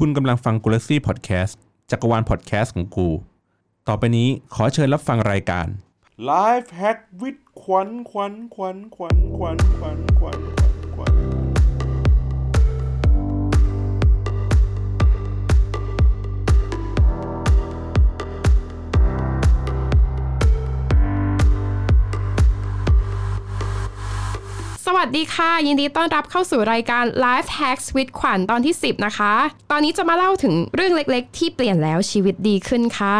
คุณกำลังฟังกูลักซี่พอดแคสต์จักรวาลพอดแคสต์ของกู ต่อไปนี้ขอเชิญรับฟังรายการ Life Hack with ขวัญขวัญขวัญขวัญขวัญขวัญขวัญขวัญ สวัสดีค่ะ ยินดีต้อนรับเข้าสู่รายการ Life Hacks with ขวัญตอนที่ 10 นะคะ ตอนนี้จะมาเล่าถึงเรื่องเล็กๆ ที่เปลี่ยนแล้วชีวิตดีขึ้นค่ะ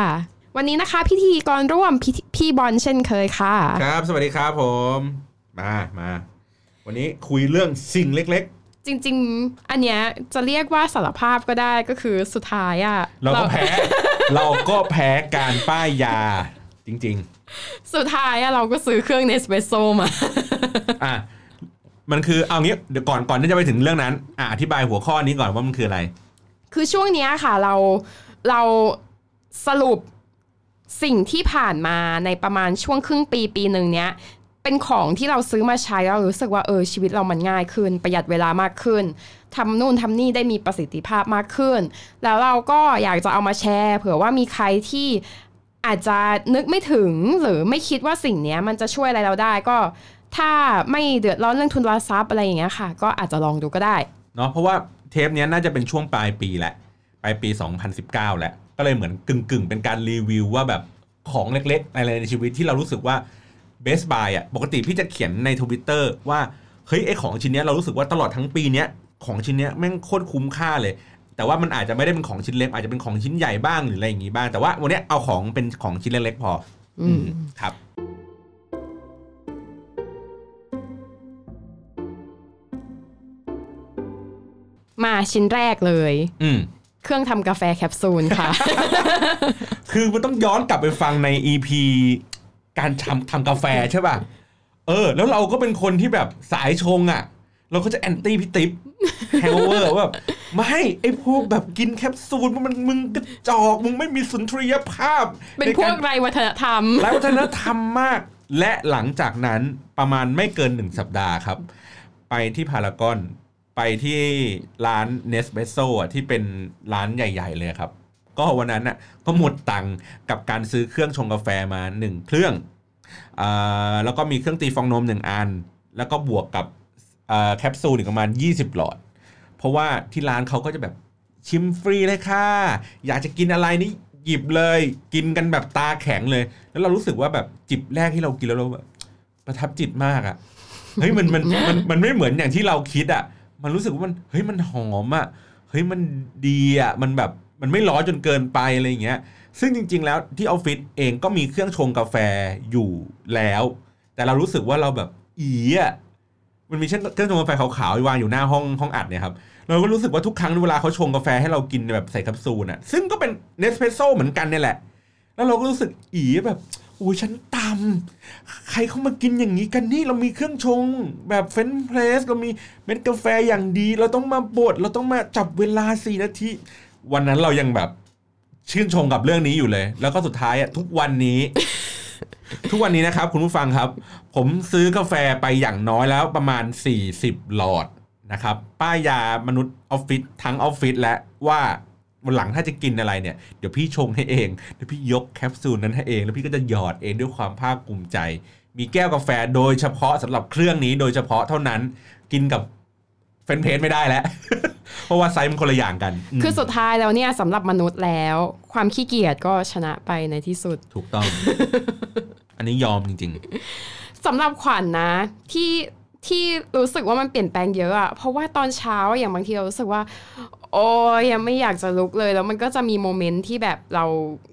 วันนี้นะคะ พิธีกรร่วมพพี่บอลเช่นเคยค่ะ ครับ สวัสดีครับผม มามาวันนี้คุยเรื่องสิ่งเล็กจริง ๆ อันเนี้ยจะเรียกว่าสารภาพก็ได้ก็คือสุดท้ายอะๆเราก็แพ้ เราก็แพ้การป้ายยาจริงสุดท้ายอะเราก็ซื้อเครื่องเนสเ e โซมาๆอะ มันคือเอางี้เดี๋ยวก่อนก่อนที่จะไปถึงเรื่องนั้นอะอธิบายหัวข้อนี้ก่อนว่ามันคืออะไร คือช่วงนี้ค่ะเราเราสรุปสิ่งที่ผ่านมาในประมาณช่วงครึ่งปีปีหนึ่งเนี้ยเป็นของที่เราซื้อมาใช้เรารู้สึกว่าเออชีวิตเรามันง่ายขึ้น ประหยัดเวลามากขึ้นทำนู่นทำนี่ได้มีประสิทธิภาพมากขึ้น แล้วเราก็อยากจะเอามาแชร์ เผื่อว่ามีใครที่อาจจะนึกไม่ถึงหรือไม่คิดว่าสิ่งเนี้ยมันจะช่วยอะไรเราได้ก็ ถ้าไม่เดือดร้อนเรื่องทุนทรัพย์อะไรอย่างเงี้ยค่ะ ก็อาจจะลองดูก็ได้เนาะเพราะว่าเทปเนี้ยน่าจะเป็นช่วงปลายปีแหละปลายปี 2019แหละก็เลยเหมือนกึ่งกึ่งๆ เป็นการรีวิวว่าแบบของเล็กๆอะไรในชีวิตที่เรารู้สึกว่าเบสบายอะปกติพี่จะเขียนในทวิตเตอร์ว่าเฮ้ยไอของชิ้นเนี้ยเรารู้สึกว่าตลอดทั้งปีเนี้ยของชิ้นเนี้ยแม่งโคตรคุ้มค่าเลย แต่ว่ามันอาจจะไม่ได้เป็นของชิ้นเล็กอาจจะเป็นของชิ้นใหญ่บ้างหรืออะไรอย่างงี้บ้างแต่ว่าวันเนี้ยเอาของเป็นของชิ้นเล็กๆพอ อืมครับ มาชิ้นแรกเลย อืมเครื่องทำกาแฟแคปซูลค่ะ คือมันต้องย้อนกลับไปฟังใน EP การทำทำกาแฟใช่ป่ะ เออ แล้วเราก็เป็นคนที่แบบสายชงอะ เราก็จะ anti พี่ติ๊บแฮงเวอร์ว่าแบบไม่ไอพวกแบบกินแคปซูลมันมึงกระจอก มึงไม่มีสุนทรียภาพ เป็นพวกไรวัฒนธรรมไร้วัฒนธรรมมาก และหลังจากนั้นประมาณไม่เกินหนึ่งสัปดาห์ครับ ไปที่พารากอน ไปที่ร้านเนสเ e สโซอะที่เป็นร้านใหญ่ ๆ เลยครับ ก็วันนั้นน่ะก็หมดตังค์กับการซื้อเครื่องชงกาแฟมาหนึ่งเครื่องอแล้วก็มีเครื่องตีฟองนมหนึ่งอัน แล้วก็บวกกับแคปซูลอีกประมาณ 20 หลอด เพราะว่าที่ร้านเขาก็จะแบบชิมฟรีเลยค่ะ อยากจะกินอะไรนี่หยิบเลย กินกันแบบตาแข็งเลย แล้วเรารู้สึกว่าแบบจิบแรกที่เรากินแล้วเราแบบประทับจิตมากอะ่ะเฮ้ยมันมันมันมันไม่เหมือนอย่างที่เราคิดอะ่ะ มันรู้สึกว่ามันเฮ้ยมันหอมอะ่ะเฮ้ยมันดีอะ่ะมันแบบมันไม่ร้อนจนเกินไปอะไรอย่างเงี้ย ซึ่งจริง ๆ แล้วที่ออฟฟิศเองก็มีเครื่องชงกาแฟอยู่แล้ว แต่เรารู้สึกว่าเราแบบอีอะมันมีเช่นเครื่องชงกาแฟขาวๆวางอยู่หน้าห้องห้องอัดเนี่ยครับเราก็รู้สึกว่าทุกครั้งเวลาเขาชงกาแฟให้เรากินแบบใส่แคปซูลน่ะซึ่งก็เป็นเนสเพรสโซเหมือนกันเนี่ยแหละ แล้วเราก็รู้สึกอีแบบ อ้ยฉันตำใครเขามากินอย่างนี้กันนี่เรามีเครื่องชง แบบเฟนเพลสเรามีเม็ดกาแฟอย่างดี เราต้องมาบดเราต้องมาจับเวลาสี่นาทีวันนั้นเรายังแบบชื่นชมกับเรื่องนี้อยู่เลย แล้วก็สุดท้ายอะทุกวันนี้ ทุกวันนี้นะครับ คุณผู้ฟังครับ ผมซื้อกาแฟไปอย่างน้อยแล้วประมาณ 40 หลอดนะครับ ป้ายยามนุษย์ออฟฟิศทั้งออฟฟิศและว่า วันหลังถ้าจะกินอะไรเนี่ยเดี๋ยวพี่ชงให้เองเดี๋ยวพี่ยกแคปซูลนั้นให้เอง แล้วพี่ก็จะหยอดเองด้วยความภาคภูมิใจ มีแก้วกาแฟโดยเฉพาะสำหรับเครื่องนี้โดยเฉพาะเท่านั้นกินกับ French press ไม่ได้แล้ว เพราะว่าไซส์มันคนละอย่างกันมคือสุดท้ายแล้วเนี่ยสำหรับมนุษย์แล้ว ความขี้เกียจก็ชนะไปในที่สุด ถูกต้อง อันนี้ยอมจริงสำหรับขวัญนะที่ ที่รู้สึกว่ามันเปลี่ยนแปลงเยอะอะเพราะว่าตอนเช้าอย่างบางทีเรารู้สึกว่า โอ้ยยังไม่อยากจะลุกเลย แล้วมันก็จะมี moment ที่แบบเรา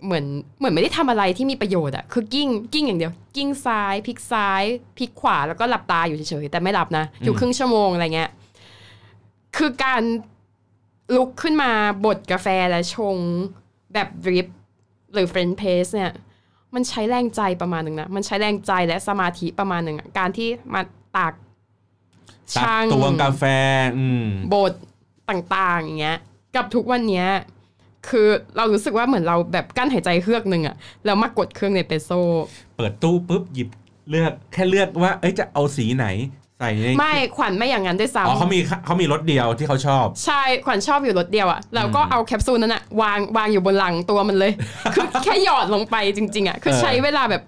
เหมือนเหมือนไม่ได้ทำอะไรที่มีประโยชน์อะคือกลิ้งกลิ้งอย่างเดียว กลิ้งซ้ายพลิกซ้ายพลิกขวาแล้วก็หลับตาอยู่เฉยๆแต่ไม่หลับนะอยู่ครึ่งชั่วโมงอะไรเงี้ยคือการลุกขึ้นมาบดกาแฟและชงแบบ drip หรือ French press เนี่ยมันใช้แรงใจประมาณหนึ่งนะ มันใช้แรงใจและสมาธิประมาณหนึ่งการที่มาตาก ชั่งตวงกาแฟอืมบทต่างๆอย่างเงี้ย กับทุกวันเนี้ยคือเรารู้สึกว่าเหมือนเราแบบกลั้นหายใจเฮือกหนึ่งอะแล้วมากดเครื่อง Nespressoเปิดตู้ปุ๊บหยิบเลือกแค่เลือกว่า เอ้ยจะเอาสีไหนสส่ในไม่ขวัญไม่อย่างนั้นด้วยอ๋อเขาซ้ำมีเขามีรถเดียวที่เขาชอบ ใช่ขวัญชอบอยู่รถเดียวอะแล้วก็อืมเอาแคปซูลนั้นอะวางวางอยู่บนหลังตัวมันเลย คือแค่หยอดลงไปจริง ๆอะคือเออใช้เวลาแบบ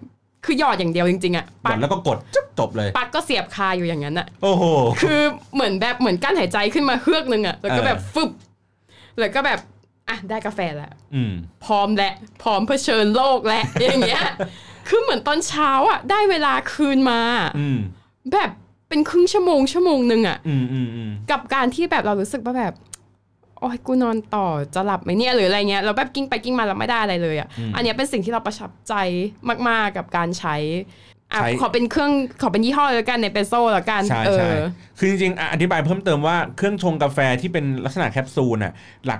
คือหยอดอย่างเดียวจริงๆอะกปัดกแล้วก็กดจุ๊บจบเลยปักก็เสียบคาอยู่อย่างนั้นอะโอ้โหคือเหมือนแบบเหมือนกั้นหายใจขึ้นมาเฮือกนึงอะแล้วก็เออแบบฟึบแล้วก็แบบอะได้กาแฟแล้วอืมพร้อมและพร้อมเผชิญโลกและอย่างเงี้ย คือเหมือนตอนเช้าอะ ได้เวลาคืนมาอืมแบบเป็นครึ่งชั่วโมงชั่วโมงหนึ่งอะอืมอืมอืมกับการที่แบบเรารู้สึกว่าแบบโอ้ยกูนอนต่อจะหลับไหมเนี่ยหรืออะไรเงี้ยแล้วแบบกิ้งไปกิ้งมาแล้วไม่ได้อะไรเลยอะอันเนี้ยเป็นสิ่งที่เราประทับใจมากๆกับการใช้ อะใช้ ขอเป็นเครื่องขอเป็นยี่ห้อแล้วกันในเปโซแล้วกันใช่เอใช่อ คือจริงๆอะอธิบายเพิ่มเติมว่าเครื่องชงกาแฟที่เป็นลักษณะแคปซูลน่ะ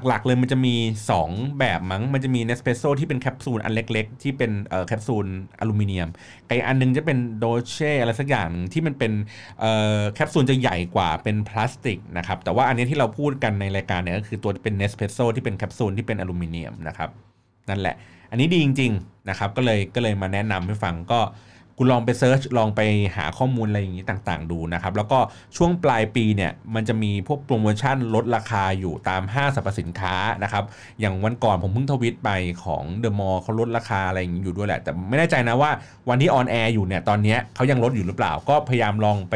หลักๆ เลยมันจะมี 2 แบบมั้ง มันจะมี Nespresso ที่เป็นแคปซูลอันเล็กๆ ที่เป็นเอ่อแคปซูลอลูมิเนียมกับอีกอันหนึ่งจะเป็น Dolce อะไรสักอย่างหนึ่งที่มันเป็นเอ่อแคปซูลจะใหญ่กว่าเป็นพลาสติกนะครับ แต่ว่าอันนี้ที่เราพูดกันในรายการเนี่ยก็คือตัวเป็นเนสเป s โซที่เป็นแคปซูลที่เป็นอลูมิเนียมนะครับ นั่นแหละ อันนี้ดีจริง ๆ นะครับ ก็เลยก็เลยมาแนะนำให้ฟังก็ คุณลองไป search ลองไปหาข้อมูลอะไรอย่างนี้ต่างๆ ดูนะครับ แล้วก็ช่วงปลายปีเนี่ยมันจะมีพวกโปรโมชั่นลดราคาอยู่ตามห้างสรรพสินค้านะครับ อย่างวันก่อนผมเพิ่งทวิตไปของเดอะมอลล์เขาลดราคาอะไรอย่างนี้อยู่ด้วยแหละ แต่ไม่แน่ใจนะว่าวันที่ on air อยู่เนี่ยตอนนี้เขายังลดอยู่หรือเปล่า ก็พยายามลองไป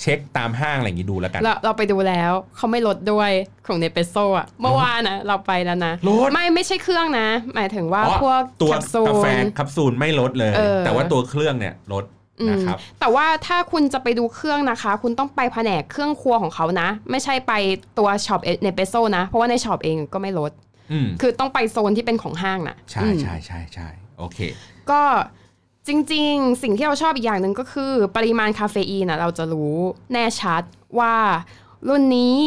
เช็คตามห้างอะไรอย่างนี้ดูแล้วกัน เราเราไปดูแล้วเขาไม่ลดด้วยของ Nespresso อะเมื่อวานนะเราไปแล้วนะลดไม่ไม่ใช่เครื่องนะ หมายถึงว่าอ๋อพวกตัวแคปซูลกาแฟแคปซูลไม่ลดเลยเออแต่ว่าตัวเครื่องเนี่ยลดอืมนะครับแต่ว่าถ้าคุณจะไปดูเครื่องนะคะ คุณต้องไปแผนกเครื่องครัวของเขานะ ไม่ใช่ไปตัว shop Nespresso นะ เพราะว่าใน shop เองก็ไม่ลดอืมคือต้องไปโซนที่เป็นของห้างนะใช่อืมใช่ใช่ใช่โอเค ก็ จริง ๆ สิ่งที่เราชอบอีกอย่างหนึ่งก็คือ ปริมาณคาเฟอีนนะเราจะรู้แน่ชัดว่ารุ่นนี้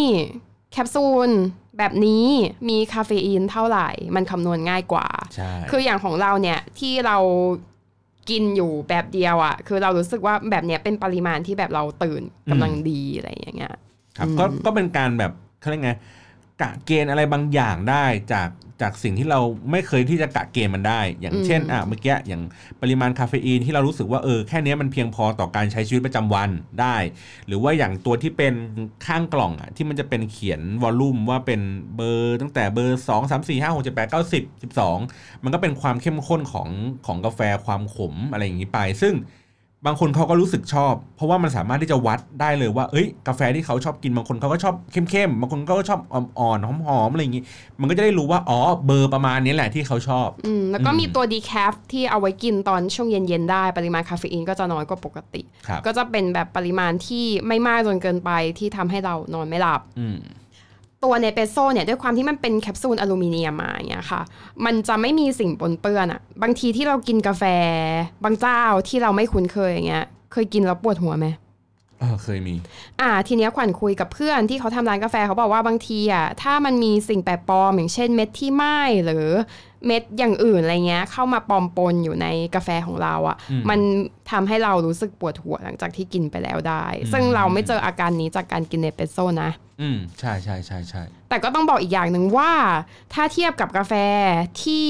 แคปซูลแบบนี้มีคาเฟอีนเท่าไหร่ มันคำนวณง่ายกว่าใช่คืออย่างของเราเนี่ยที่เรากินอยู่แบบเดียวอะ่ะ คือเรารู้สึกว่าแบบเนี้ยเป็นปริมาณที่แบบเราตื่นกำลังดีอะไรอย่างเงี้ย ครับ ก็ก็เป็นการแบบเขาเรียกไง กะเกณฑ์อะไรบางอย่างได้จากจากสิ่งที่เราไม่เคยที่จะกะเกณฑ์มันได้ อย่างเช่นอะเมื่อกี้อย่างปริมาณคาเฟอีนที่เรารู้สึกว่าเออแค่เนี้ยมันเพียงพอต่อการใช้ชีวิตประจำวันได้ หรือว่าอย่างตัวที่เป็นข้างกล่องอะที่มันจะเป็นเขียนวอลลุ่มว่าเป็นเบอร์ตั้งแต่เบอร์ 2 3 4 5 6 7 8 9 10 12 มันก็เป็นความเข้มข้นของของกาแฟความขมอะไรอย่างนี้ไป ซึ่ง บางคนเขาก็รู้สึกชอบ เพราะว่ามันสามารถที่จะวัดได้เลยว่า เอ้ย กาแฟที่เขาชอบกินบางคนเขาก็ชอบเข้มๆบางคนก็ชอบอ่อนๆหอมๆอะไรอย่างงี้ มันก็จะได้รู้ว่า อ๋อ เบอร์ประมาณนี้แหละที่เขาชอบอืมแล้วก็อืมมีตัว decaf ที่เอาไว้กินตอนช่วงเย็นๆได้ ปริมาณคาเฟอีนก็จะน้อยกว่าปกติครับก็จะเป็นแบบปริมาณที่ไม่มากจนเกินไปที่ทำให้เรานอนไม่หลับอืม ตัว Nespresso เนี่ยด้วยความที่มันเป็นแคปซูลอลูมิเนียมมาอย่างเงี้ยค่ะ มันจะไม่มีสิ่งปนเปื้อนอะบางทีที่เรากินกาแฟ บางเจ้าที่เราไม่คุ้นเคยอย่างเงี้ยเคยกินแล้วปวดหัวไหมเออเคยมี อ่า ทีเนี้ยขวัญคุยกับเพื่อนที่เขาทำร้านกาแฟเขาบอกว่าบางทีอะถ้ามันมีสิ่งแปลกปลอมอย่างเช่นเม็ดที่ไหม้หรือ เม็ดอย่างอื่นอะไรเงี้ยเข้ามาปลอมปนอยู่ในกาแฟของเราอะอืมมันทำให้เรารู้สึกปวดหัวหลังจากที่กินไปแล้วได้ ซึ่งเราไม่เจออาการนี้จากการกินเนเปโซนะ อืมใช่ใช่ใช่ใช่แต่ก็ต้องบอกอีกอย่างหนึ่งว่า ถ้าเทียบกับกาแฟที่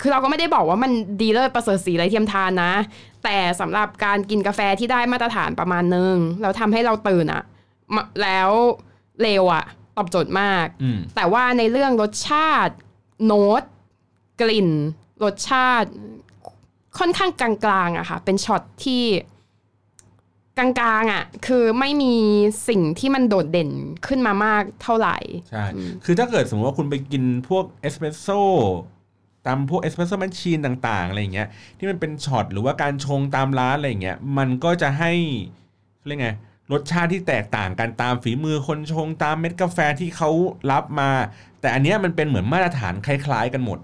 คือเราก็ไม่ได้บอกว่ามันดีเลิศประเสริฐสีไรเทียมทานนะ แต่สำหรับการกินกาแฟที่ได้มาตรฐานประมาณนึงแล้วทำให้เราตื่นอะมาแล้วเร็วอะตอบโจทย์มากอืมแต่ว่าในเรื่องรสชาติ โน้ต กลิ่น รสชาติ ค่อนข้างกลางๆอะค่ะ เป็นช็อตที่กลางๆอะคือไม่มีสิ่งที่มันโดดเด่นขึ้นมามากเท่าไหร่ ใช่ คือถ้าเกิดสมมติว่าคุณไปกินพวกเอสเปรสโซ่ตามพวก espresso machine ต่าง ๆ อะไรอย่างเงี้ยที่มันเป็นช็อตหรือว่าการชงตามร้านอะไรอย่างเงี้ยมันก็จะให้เรียกไง รสชาติที่แตกต่างกันตามฝีมือคนชงตามเม็ดกาแฟที่เขารับมา แต่อันนี้มันเป็นเหมือนมาตรฐานคล้าย ๆ กันหมด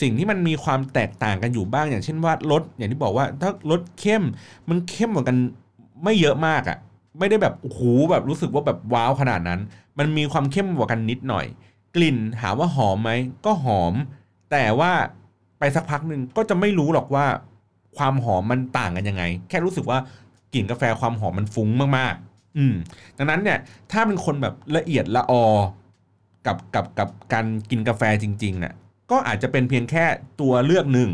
สิ่งที่มันมีความแตกต่างกันอยู่บ้างอย่างเช่นว่ารสอย่างที่บอกว่าถ้ารสเข้มมันเข้มกว่ากันไม่เยอะมากอะ่ะไม่ได้แบบโอ้โหแบบรู้สึกว่าแบบว้าวขนาดนั้น มันมีความเข้มกว่ากันนิดหน่อย กลิ่นถามว่าหอมไหมก็หอม แต่ว่าไปสักพักหนึ่งก็จะไม่รู้หรอกว่า ความหอมมันต่างกันยังไง แค่รู้สึกว่ากลิ่นกาแฟความหอมมันฟุ้งมากๆ อืมดังนั้นเนี่ยถ้าเป็นคนแบบละเอียดละออกับกับกับการกินกาแฟจริงๆเนี่ยก็อาจจะเป็นเพียงแค่ตัวเลือกหนึ่ง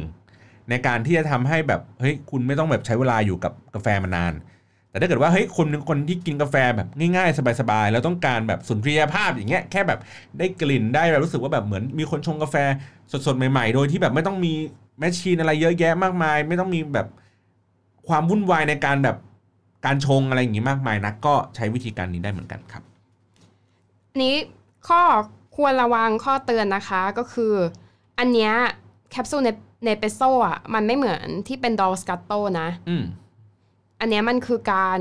ในการที่จะทำให้แบบเฮ้ยคุณไม่ต้องแบบใช้เวลาอยู่กับกาแฟมานาน แต่ถ้าเกิดว่าเฮ้ยคนเป็นคนที่กินกาแฟแบบง่ายๆ สบายๆ แล้วต้องการแบบสุนทรียภาพอย่างเงี้ยแค่แบบได้กลิ่นได้แบบรู้สึกว่าแบบเหมือนมีคนชงกาแฟสดๆ ใหม่ๆ โดยที่แบบไม่ต้องมีแมชชีนอะไรเยอะแยะมากมาย ไม่ต้องมีแบบความวุ่นวายในการแบบ การชงอะไรอย่างงี้มากมายนักก็ใช้วิธีการนี้ได้เหมือนกันครับ นี้ข้อควรระวังข้อเตือนนะคะก็คือ อันเนี้ยแคปซูลเนเน Nespresso อะมันไม่เหมือนที่เป็น Dolce Gusto นะอืมอันเนี้ยมันคือการ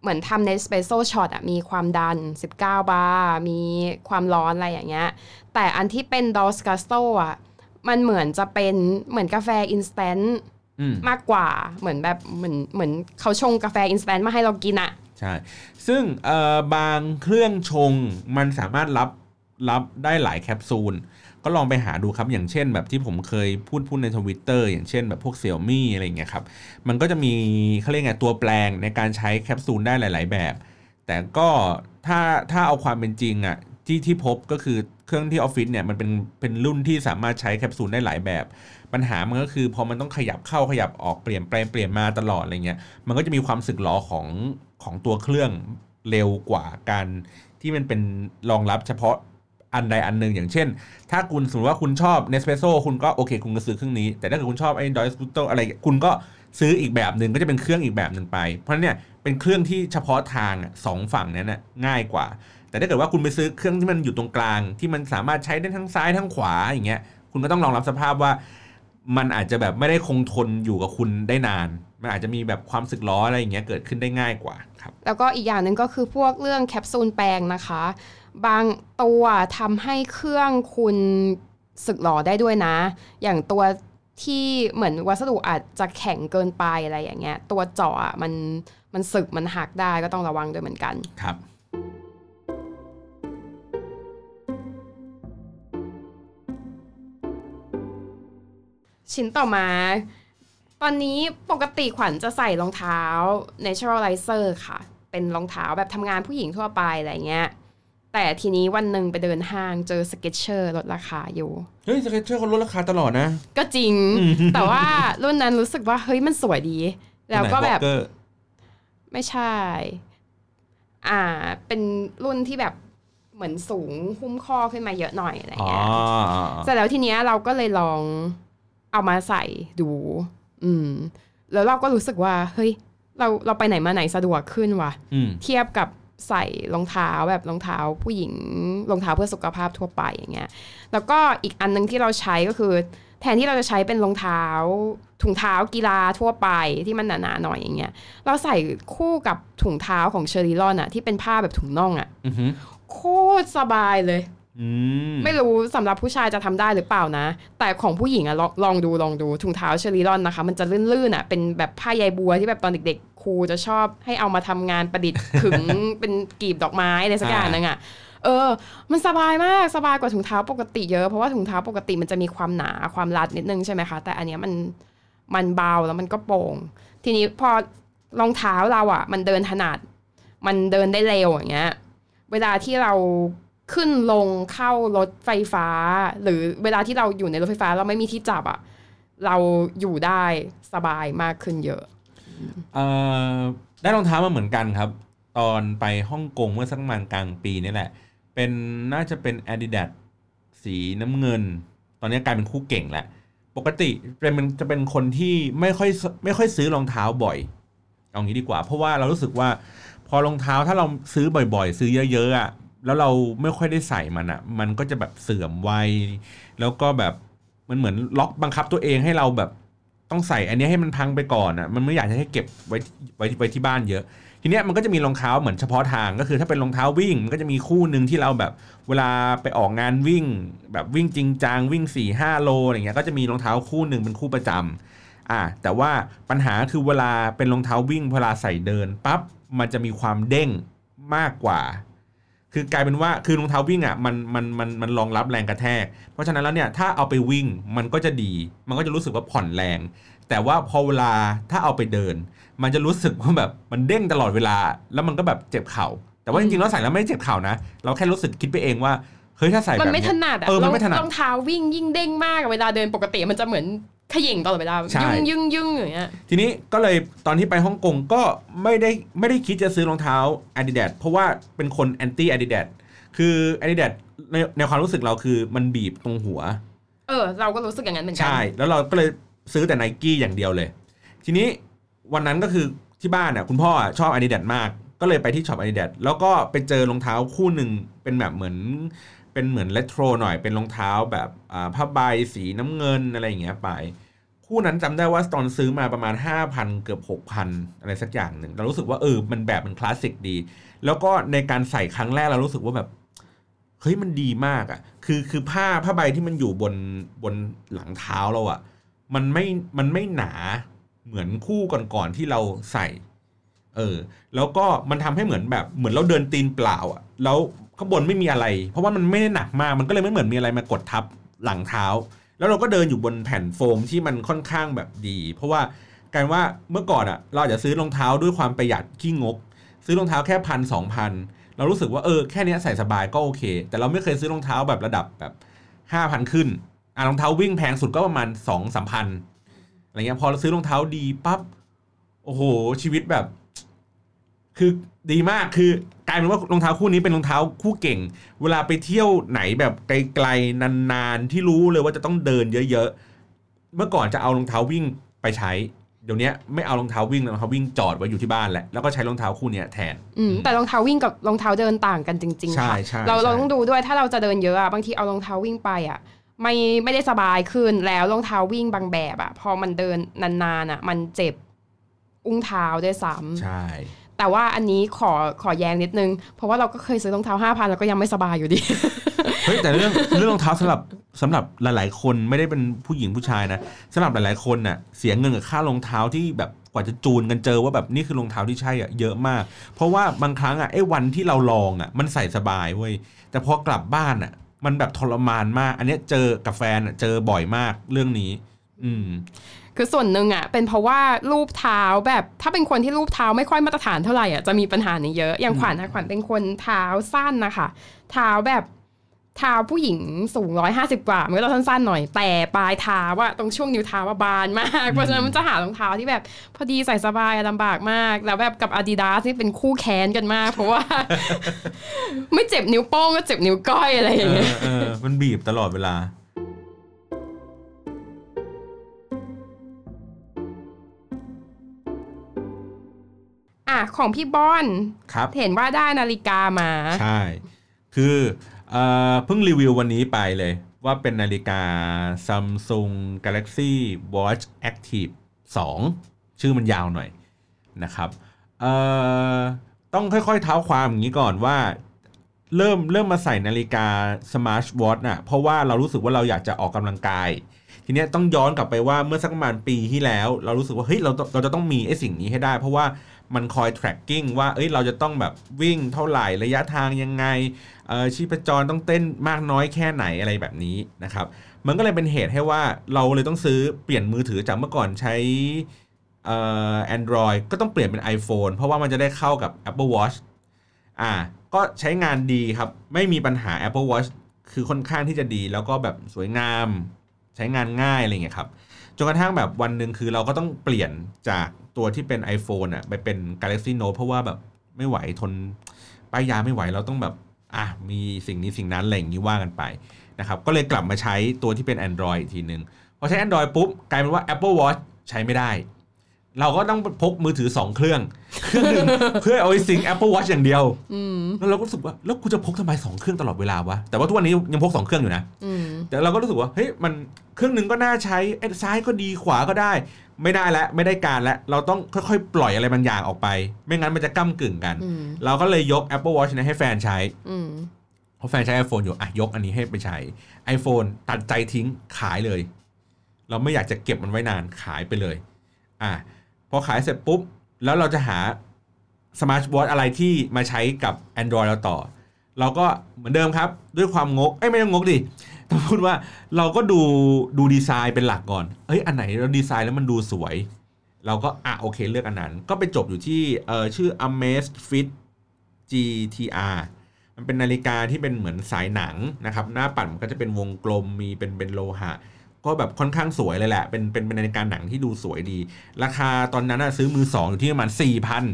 เหมือนทำ espresso shot อะมีความดัน 19 บาร์มีความร้อนอะไรอย่างเงี้ย แต่อันที่เป็น Dolce Gusto อะมันเหมือนจะเป็นเหมือนกาแฟ instant อื มมากกว่าเหมือนแบบเหมือนเหมือนเขาชงกาแฟ instant มาให้เรากินอะใช่ ซึ่งเอ่อบางเครื่องชงมันสามารถรับรับได้หลายแคปซูล ก็ลองไปหาดูครับ อย่างเช่น แบบที่ผมเคยพูดพูดในทวิตเตอร์อย่างเช่นแบบพวก Xiaomi อะไรอย่างเงี้ยครับ มันก็จะมีเขาเรียกไงตัวแปลงในการใช้แคปซูลได้หลาย ๆ แบบ แต่ก็ถ้าถ้าเอาความเป็นจริงอะที่ที่พบก็คือเครื่องที่ออฟฟิศเนี่ยมันเป็นเป็นรุ่นที่สามารถใช้แคปซูลได้หลายแบบ ปัญหามันก็คือพอมันต้องขยับเข้าขยับออกเปลี่ยนแปลงเปลี่ยนมาตลอดอะไรเงี้ยมันก็จะมีความสึกหรอของของตัวเครื่องเร็วกว่าการที่มันเป็นรองรับเฉพาะอันใดอันหนึ่งอย่างเช่น ถ้าคุณสมมติว่าคุณชอบเนสเป s โซคุณก็โอเค คุณก็ซื้อเครื่องนี้ แต่ถ้าเกิดคุณชอบไอ้ดอยสกูตโตอะไรคุณก็ซื้ออีกแบบหนึ่งก็จะเป็นเครื่องอีกแบบหนึ่งไป เพราะนั้นเนี่ยเป็นเครื่องที่เฉพาะทางอะสองฝั่งนั้นน่ะง่ายกว่า แต่ถ้าเกิดว่าคุณไปซื้อเครื่องที่มันอยู่ตรงกลาง ที่มันสามารถใช้ได้ทั้งซ้ายทั้งขวาอย่างเงี้ยคุณก็ต้องรองรับสภาพว่า มันอาจจะแบบไม่ได้คงทนอยู่กับคุณได้นาน มันอาจจะมีแบบความสึกล้ออะไรอย่างเงี้ยเกิดขึ้นได้ง่ายกว่าครับ แล้วก็อีกอย่างหนึ่งก็คือพวกเรื่องแคปซูลแปลงนะคะ บางตัวทำให้เครื่องคุณสึกหรอได้ด้วยนะ อย่างตัวที่เหมือนวัสดุอาจจะแข็งเกินไปอะไรอย่างเงี้ย ตัวเจาะอะมันมันสึกมันหักได้ก็ต้องระวังด้วยเหมือนกัน ครับ ชิ้นต่อมา ตอนนี้ปกติขวัญจะใส่รองเท้า Naturalizer ค่ะ เป็นรองเท้าแบบทำงานผู้หญิงทั่วไปอะไรเงี้ย แต่ทีนี้วันหนึ่งไปเดินห้างเจอ Skechers ลดราคาอยู่ เฮ้ย Skechers เขาลดราคาตลอดนะ ก็จริง แต่ว่ารุ่นนั้นรู้สึกว่าเฮ้ยมันสวยดี แล้วก็แบบไหน walker ไม่ใช่ อ่า เป็นรุ่นที่แบบเหมือนสูงหุ้มข้อขึ้นมาเยอะหน่อยอะไรอ๋อเงี้ยอ๋อเสร็จแล้วทีเนี้ยเราก็เลยลอง เอามาใส่ดู อืม แล้วเราก็รู้สึกว่า เฮ้ย เราเราไปไหนมาไหนสะดวกขึ้นว่ะอืมเทียบกับใส่รองเท้าแบบรองเท้าผู้หญิงรองเท้าเพื่อสุขภาพทั่วไปอย่างเงี้ย แล้วก็อีกอันหนึงที่เราใช้ก็คือ แทนที่เราจะใช้เป็นรองเท้าถุงเท้ากีฬาทั่วไปที่มันหนาๆหน่อยอย่างเงี้ย เราใส่คู่กับถุงเท้าของเชอริลอนอะที่เป็นผ้าแบบถุงน่องอะอือหือโคตรสบายเลยอืม ไม่รู้สำหรับผู้ชายจะทำได้หรือเปล่านะ แต่ของผู้หญิงอะลองลองดูลองดูถุงเท้าเชอริลอนนะคะ มันจะลื่นๆอะเป็นแบบผ้าใยบัวที่แบบตอนเด็กๆ ครูจะชอบให้เอามาทำงานประดิษฐ์ขึงเป็นกีบดอกไม้อะไรสักอย่างนึงอะเออ มันสบายมากสบายกว่าถุงเท้าปกติเยอะเพราะว่าถุงเท้าปกติมันจะมีความหนาความรัดนิดนึงใช่ไหมคะแต่อันเนี้ยมันมันเบาแล้วมันก็โปร่ง ทีนี้พอรองเท้าเราอะมันเดินถนัด มันเดินได้เร็วอย่างเงี้ย เวลาที่เรา ขึ้นลงเข้ารถไฟฟ้า หรือเวลาที่เราอยู่ในรถไฟฟ้าเราไม่มีที่จับอะ่ะเราอยู่ได้สบายมากขึ้นเยอะเออได้รองเท้ามาเหมือนกันครับ ตอนไปฮ่องกงเมื่อสักประมาณกลางปีนี่แหละ เป็นน่าจะเป็น Adidas สีน้ำเงิน ตอนนี้กลายเป็นคู่เก่งแหละปกติเป็นจะเป็นคนที่ไม่ค่อยไม่ค่อยซื้อรองเท้าบ่อยเอางี้ดีกว่า เพราะว่าเรารู้สึกว่าพอรองเท้าถ้าเราซื้อบ่อย ๆ ซื้อเยอะๆอะ แล้วเราไม่ค่อยได้ใส่มันอะ มันก็จะแบบเสื่อมไวแล้วก็แบบมันเหมือนล็อกบังคับตัวเองให้เราแบบต้องใส่อันนี้ให้มันพังไปก่อนอะมันไม่อยากจะให้เก็บไว้ไว้ไว้ที่บ้านเยอะ ทีเนี้ยมันก็จะมีรองเท้าเหมือนเฉพาะทางก็คือถ้าเป็นรองเท้าวิ่งมันก็จะมีคู่หนึ่งที่เราแบบ เวลาไปออกงานวิ่ง แบบวิ่งจริงจังวิ่ง4ี่ห้าโลอะไรเงี้ยก็จะมีรองเท้าคู่หนึ่งเป็นคู่ประจำอ่าแต่ว่าปัญหาคือเวลาเป็นรองเท้าวิ่งเวลาใส่เดินปั๊บมันจะมีความเด้งมากกว่า คือกลายเป็นว่าคือรองเท้าวิ่งอะมันมันมันมันรองรับแรงกระแทก เพราะฉะนั้นแล้วเนี่ยถ้าเอาไปวิ่งมันก็จะดี มันก็จะรู้สึกว่าผ่อนแรง แต่ว่าพอเวลาถ้าเอาไปเดิน มันจะรู้สึกว่าแบบมันเด้งตลอดเวลา แล้วมันก็แบบเจ็บเข่าแต่ว่าจริงๆแล้วใส่แล้วไม่ได้เจ็บเข่านะ เราแค่รู้สึกคิดไปเองว่า เฮ้ยถ้าใส่แบบมันไม่เนี้ถยนัดอะเออมันไม่ถนัดรองเท้าวิ่งยิ่งเด้งมากอะเวลาเดินปกติมันจะเหมือนขขย่งตลอดเวลาใช่ยุ่งยุ่งยุ่งอย่างเงี้ยทีนี้ก็เลยตอนที่ไปฮ่องกงก็ไม่ได้ไม่ได้คิดจะซื้อรองเท้า Adidas เพราะว่าเป็นคนแอนตี้ Adidas คือ Adidas ในในความรู้สึกเราคือมันบีบตรงหัว เออ เราก็รู้สึกอย่างนั้นเหมือนกัใช่แล้วเราก็เลยซื้อแต่ไนกี้อย่างเดียวเลย ทีนี้วันนั้นก็คือที่บ้านอะคุณพ่ออะชอบ Adidas มาก ก็เลยไปที่ช็อป Adidas แล้วก็ไปเจอรองเท้าคู่หนึ่งเป็นแบบเหมือน เป็นเหมือนเลโทรหน่อยเป็นรองเท้าแบบผ้าใบสีน้ำเงินอะไรอย่างเงี้ยไป คู่นั้นจำได้ว่าตอนซื้อมาประมาณ 5,000 เกือบ 6,000 อะไรสักอย่างหนึ่งเรารู้สึกว่าเออมันแบบมันคลาสสิกดี แล้วก็ในการใส่ครั้งแรกเรารู้สึกว่าแบบเฮ้ยมันดีมากอะ่ะ คือคือผ้าผ้าใบที่มันอยู่บนบนหลังเท้าเราอะ่ะ มันไม่มันไม่หนาเหมือนคู่ก่อนๆที่เราใส่ เออ แล้วก็มันทำให้เหมือนแบบเหมือนเราเดินตีนเปล่าอะ่ะ แล้ว ข้างบนไม่มีอะไร เพราะว่ามันไม่ได้หนักมากมันก็เลยไม่เหมือนมีอะไรมากดทับหลังเท้า แล้วเราก็เดินอยู่บนแผ่นโฟมที่มันค่อนข้างแบบดี เพราะว่าการว่าเมื่อก่อนอะ่ะ เราจะซื้อรองเท้าด้วยความประหยัดขี้งก ซื้อรองเท้าแค่พันสองพันเรารู้สึกว่าเออแค่นี้ใส่สบายก็โอเค แต่เราไม่เคยซื้อรองเท้าแบบระดับแบบห้าพันขึ้นอะรองเท้าวิ่งแพงสุดก็ประมาณสองสามพันอะไรเงี้ยพอเราซื้อรองเท้าดีปั๊บโอ้โหชีวิตแบบ คือดีมากคือกลายเป็นว่ารองเท้าคู่นี้เป็นรองเท้าคู่เก่ง เวลาไปเที่ยวไหนแบบไกลๆนานๆที่รู้เลยว่าจะต้องเดินเยอะๆ เมื่อก่อนจะเอารองเท้าวิ่งไปใช้เดี๋ยวนี้ไม่เอารองเท้าวิ่งแล้วรองเท้าวิ่งจอดไว้อยู่ที่บ้านแหละแล้วก็ใช้รองเท้าคู่เนี้ยแทนอืมแต่รองเท้าวิ่งกับรองเท้าเดินต่างกันจริงๆใช่ค่ะใช่เราใช่เราต้องดูด้วยถ้าเราจะเดินเยอะอะบางทีเอารองเท้าวิ่งไปอะไม่ไม่ได้สบายขึ้นแล้วรองเท้าวิ่งบางแบบอะพอมันเดินนานๆอะมันเจ็บอุ้งเท้าด้วยซ้ำใช่ แต่ว่าอันนี้ขอขอแย้งนิดนึง เพราะว่าเราก็เคยซื้อรองเท้าห้าพันแล้วก็ยังไม่สบายอยู่ดี เฮ้ยแต่เรื่องเรื่องรองเท้าสำหรับสำหรับหลาย ๆ คนไม่ได้เป็นผู้หญิงผู้ชายนะสำหรับหลาย ๆ คนน่ะเสียเงินกับค่ารองเท้าที่แบบกว่าจะจูนกันเจอว่าแบบนี่คือรองเท้าที่ใช่อะเยอะมาก เพราะว่าบางครั้งอะไอ้วันที่เราลองอะมันใส่สบายเว้ยแต่พอกลับบ้านอะ มันแบบทรมานมาก อันเนี้ยเจอกับแฟนอะเจอบ่อยมากเรื่องนี้ อืม คือส่วนหนึ่งอะเป็นเพราะว่ารูปเท้าแบบถ้าเป็นคนที่รูปเท้าไม่ค่อยมาตรฐานเท่าไหร่อะจะมีปัญหานี้เยอะอย่างขวัญนะขวัญเป็นคนเท้าสั้นนะคะเท้าแบบเท้าผู้หญิงสูงร้อยห้าสิบกว่ามันก็ต้องสั้นๆหน่อย แต่ปลายเท้าว่าตรงช่วงนิ้วเท้าว่าบานมากเพราะฉะนั้นมันจะหารองเท้าที่แบบพอดีใส่สบายลำบากมาก แล้วแบบกับ Adidas นี่เป็นคู่แค้นกันมาก เพราะว่า ไม่เจ็บนิ้วโป้งก็เจ็บนิ้วก้อยอะไรอย่างเอเงี้ยอเออมันบีบตลอดเวลา อะของพี่บอนครับเห็นว่าได้นาฬิกามา ใช่ คือเอ่อเพิ่งรีวิววันนี้ไปเลย ว่าเป็นนาฬิกา Samsung Galaxy Watch Active 2 ชื่อมันยาวหน่อยนะครับเอ่อต้องค่อยๆเท้าความอย่างนี้ก่อนว่าเริ่มเริ่มมาใส่นาฬิกา Smart Watch น่ะเพราะว่าเรารู้สึกว่าเราอยากจะออกกำลังกาย ทีเนี้ยต้องย้อนกลับไปว่าเมื่อสักประมาณปีที่แล้ว เรารู้สึกว่าเฮ้ยเราเราจะต้องมีไอ้สิ่งนี้ให้ได้ เพราะว่า มันคอย tracking ว่าเอ้ยเราจะต้องแบบวิ่งเท่าไหร่ระยะทางยังไงชีพจรต้องเต้นมากน้อยแค่ไหนอะไรแบบนี้นะครับมันก็เลยเป็นเหตุให้ว่าเราเลยต้องซื้อเปลี่ยนมือถือจากเมื่อก่อนใช้เอ่อ Android ก็ต้องเปลี่ยนเป็น iPhone เพราะว่ามันจะได้เข้ากับ Apple Watch อ่าก็ใช้งานดีครับ ไม่มีปัญหา Apple Watch คือค่อนข้างที่จะดี แล้วก็แบบสวยงาม ใช้งานง่ายอะไรเงี้ยครับ จนกระทั่งแบบวันหนึ่งคือเราก็ต้องเปลี่ยนจากตัวที่เป็น iPhone อะไปเป็น Galaxy Note เพราะว่าแบบไม่ไหวทนป้ายยาไม่ไหวเราต้องแบบอะมีสิ่งนี้สิ่งนั้นอะไรอย่างนี้ว่ากันไปนะครับก็เลยกลับมาใช้ตัวที่เป็น Android อีกทีหนึ่งพอใช้ Android ปุ๊บกลายเป็นว่า Apple Watch ใช้ไม่ได้ เราก็ต้องพกมือถือ2เครื่อง เครื่องหนึ่งเพื่อเอาไว้ซิง Apple Watch อย่างเดียวอืมแล้วเราก็รู้สึกว่าแล้วกูจะพกทำไมสองเครื่องตลอดเวลาวะแต่ว่าทุกวันนี้ยังพกสองเครื่องอยู่นะอืมแต่เราก็รู้สึกว่าเฮ้ยมันเครื่องหนึ่งก็น่าใช้ไอ้ซ้ายก็ดีขวาก็ได้ ไม่ได้แล้วไม่ได้การแล้วเราต้องค่อยๆ ปล่อยอะไรบางอย่างออกไป ไม่งั้นมันจะก้ากึ่งกันอืมเราก็เลยยก Apple Watch เนยให้แฟนใช้อืมเพราะแฟนใช้ iPhone อยู่อะยกอันนี้ให้ไปใช้ iPhone ตัดใจทิ้งขายเลย เราไม่อยากจะเก็บมันไว้นานขายไปเลย อะพ อขายเสร็จปุ๊บ แล้วเราจะหาสมาร์ทวอทอะไรที่มาใช้กับ Android เราต่อ เราก็เหมือนเดิมครับ ด้วยความงกเอ้ยไม่ต้องงกดิต้องพูดว่าเราก็ดูดูดีไซน์เป็นหลักก่อนเอ้ยอันไหนเราดีไซน์แล้วมันดูสวย เราก็อะโอเคเลือกอันนั้น ก็ไปจบอยู่ที่เออชื่อ Amazfit GTR มันเป็นนาฬิกาที่เป็นเหมือนสายหนังนะครับ หน้าปัดมันก็จะเป็นวงกลมมีเป็นเป็นโลหะ ก็แบบค่อนข้างสวยเลยแหละ เป็นเป็นเป็นนาฬิกาหนังที่ดูสวยดี ราคาตอนนั้นซื้อมือสองอยู่ที่ประมาณ4 0 0 0น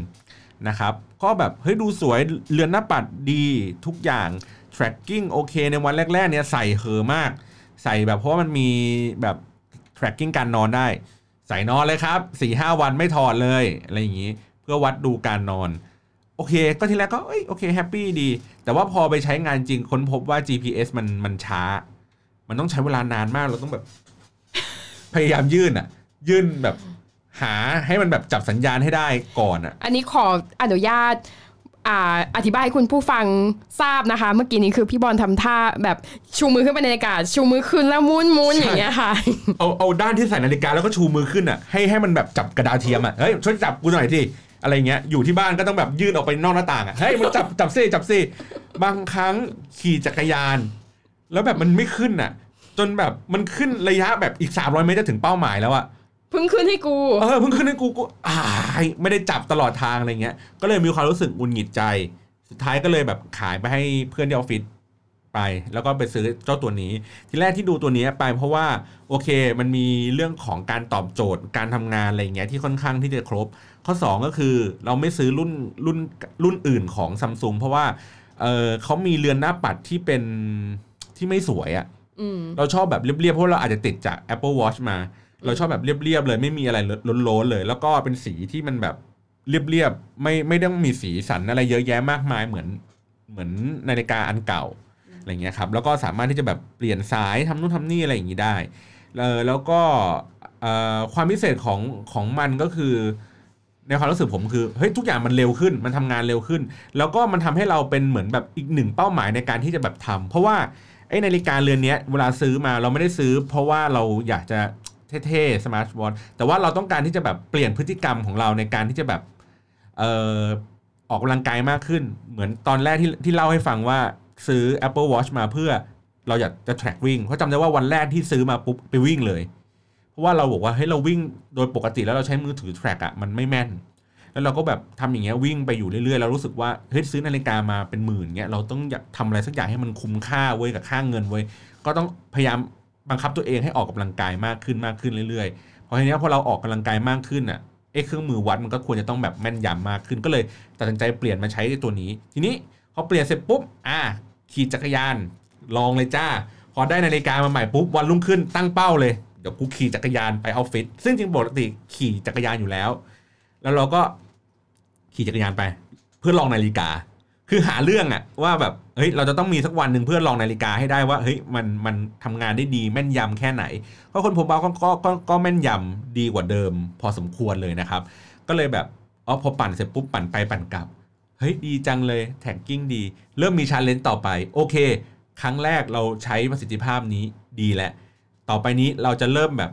นะครับก็แบบเฮ้ยดูสวยเรือนหน้าปัดดีทุกอย่าง tracking โอเคในวันแรกๆเนี่ยใส่เห่อมาก ใส่แบบเพราะว่ามันมีแบบ tracking การนอนได้ ใส่นอนเลยครับสี่วันไม่ถอดเลยอะไรอย่างนี้ เพื่อวัดดูการนอนโอเค ก็ทีแรกก็เอ้ยโอเค happy ดี แต่ว่าพอไปใช้งานจริงค้นพบว่า GPS มันมันช้า มันต้องใช้เวลานานมากเราต้องแบบ พยายามยื่นอะ ยื่นแบบหาให้มันแบบจับสัญญาณให้ได้ก่อนอะ อันนี้ขออนุญาตอ่าอธิบายให้คุณผู้ฟังทราบนะคะ เมื่อกี้นี้คือพี่บอลทำท่าแบบชูมือขึ้นไปในอากาศ ชูมือขึ้นแล้วมุนมุนใช่อย่างเงี้ยค่ะเอาเอาด้านที่ใส่นาฬิกาแล้วก็ชูมือขึ้นอะให้ให้มันแบบจับกระดาษเทียมอะเฮ้ยช่วยจับกูหน่อยที่อะไรเงี้ยอยู่ที่บ้านก็ต้องแบบยื่นออกไปนอกหน้าต่างอะเฮ้ยมันจับจับซิจับซิบางครั้งขี่จักรยาน แล้วแบบมันไม่ขึ้นอะ จนแบบมันขึ้นระยะแบบอีก 300 เมตรจะถึงเป้าหมายแล้วอะเพิ่งขึ้นให้กู เออเพิ่งขึ้นให้กูกูอายไม่ได้จับตลอดทางอะไรเงี้ย ก็เลยมีความรู้สึกหงุนหงิดใจ สุดท้ายก็เลยแบบขายไปให้เพื่อนที่ออฟฟิศไป แล้วก็ไปซื้อเจ้าตัวนี้ ทีแรกที่ดูตัวนี้ไปเพราะว่าโอเคมันมีเรื่องของการตอบโจทย์การทำงานอะไรเงี้ยที่ค่อนข้างที่จะครบ ข้อ 2 ก็คือเราไม่ซื้อรุ่นรุ่นรุ่นอื่นของซัมซุงเพราะว่าเออเขามีเรือนหน้าปัดที่เป็นที่ไม่สวยอะอืม เราชอบแบบเรียบๆเพราะเราอาจจะติดจาก Apple Watch มา เราชอบแบบเรียบๆเลยไม่มีอะไรล้นๆเลย แล้วก็เป็นสีที่มันแบบเรียบๆไม่ไม่ต้องมีสีสันอะไรเยอะแยะมากมายเหมือนเหมือนนาฬิกาอันเก่าอะไรเงี้ยครับแล้วก็สามารถที่จะแบบเปลี่ยนสายทำนู่นทำนี่อะไรอย่างนี้ได้เออแล้วก็ความพิเศษของของมันก็คือในความรู้สึกผมคือเฮ้ยทุกอย่างมันเร็วขึ้น มันทำงานเร็วขึ้น แล้วก็มันทำให้เราเป็นเหมือนแบบอีกหนึ่งเป้าหมายในการที่จะแบบทำเพราะว่า อ้นาฬิกาเรือนนี้เวลาซื้อมาเราไม่ได้ซื้อ เพราะว่าเราอยากจะเท่ๆสมาร์ทวอทแต่ว่าเราต้องการที่จะแบบเปลี่ยนพฤติกรรมของเราในการที่จะแบบเอ่อออกกำลังกายมากขึ้น เหมือนตอนแรกที่ที่เล่าให้ฟังว่าซื้อ Apple Watch มาเพื่อเราอยากจะ track วิ่งเพราะจำได้ว่าวันแรกที่ซื้อมาปุ๊บไปวิ่งเลย เพราะว่าเราบอกว่าเฮ้ยเราวิ่งโดยปกติแล้วเราใช้มือถือ track อะมันไม่แม่น แล้วเราก็แบบทำอย่างเงี้ยวิ่งไปอยู่เรื่อยๆเรารู้สึกว่าเฮ้ยซื้อนาฬิกามาเป็นหมื่นเงี้ยเราต้องอยากทำอะไรสักอย่างให้มันคุ้มค่าเว้ยกับค่าเงินเว้ยก็ต้องพยายามบังคับตัวเองให้ออกกำลังกายมากขึ้นมากขึ้นเรื่อยๆเพราะทีนี้พอเราออกกำลังกายมากขึ้นอะเอ้เครื่องมือวัดมันก็ควรจะต้องแบบแม่นยำมากขึ้นก็เลยตัดสินใจเปลี่ยนมาใช้ตัวนี้ ทีนี้พอเปลี่ยนเสร็จปุ๊บอะขี่จักรยาน ลองเลยจ้า พอได้นาฬิกามาใหม่ปุ๊บวันรุ่งขึ้นตั้งเป้าเลยเดี๋ยวกูขี่จักรยานไปออฟฟิศซึ่งจริงปกติขี่จักรยานอยู่แล้ว แล้วเราก็ ขี่จักรยานไป เพื่อลองนาฬิกา คือหาเรื่องอะว่าแบบเฮ้ยเราจะต้องมีสักวันหนึ่งเพื่อลองนาฬิกาให้ได้ว่าเฮ้ยมันมันทำงานได้ดีแม่นยำแค่ไหนเพราะคนผมเบาก็ก็ก็ก็แม่นยำดีกว่าเดิม พอสมควรเลยนะครับ ก็เลยแบบอ๋อพอปั่นเสร็จปุ๊บปั่นไปปั่นกลับเฮ้ยดีจังเลย tracking ดี เริ่มมี challenge ต่อไปโอเค ครั้งแรกเราใช้ประสิทธิภาพนี้ดีแล้วต่อไปนี้เราจะเริ่มแบบ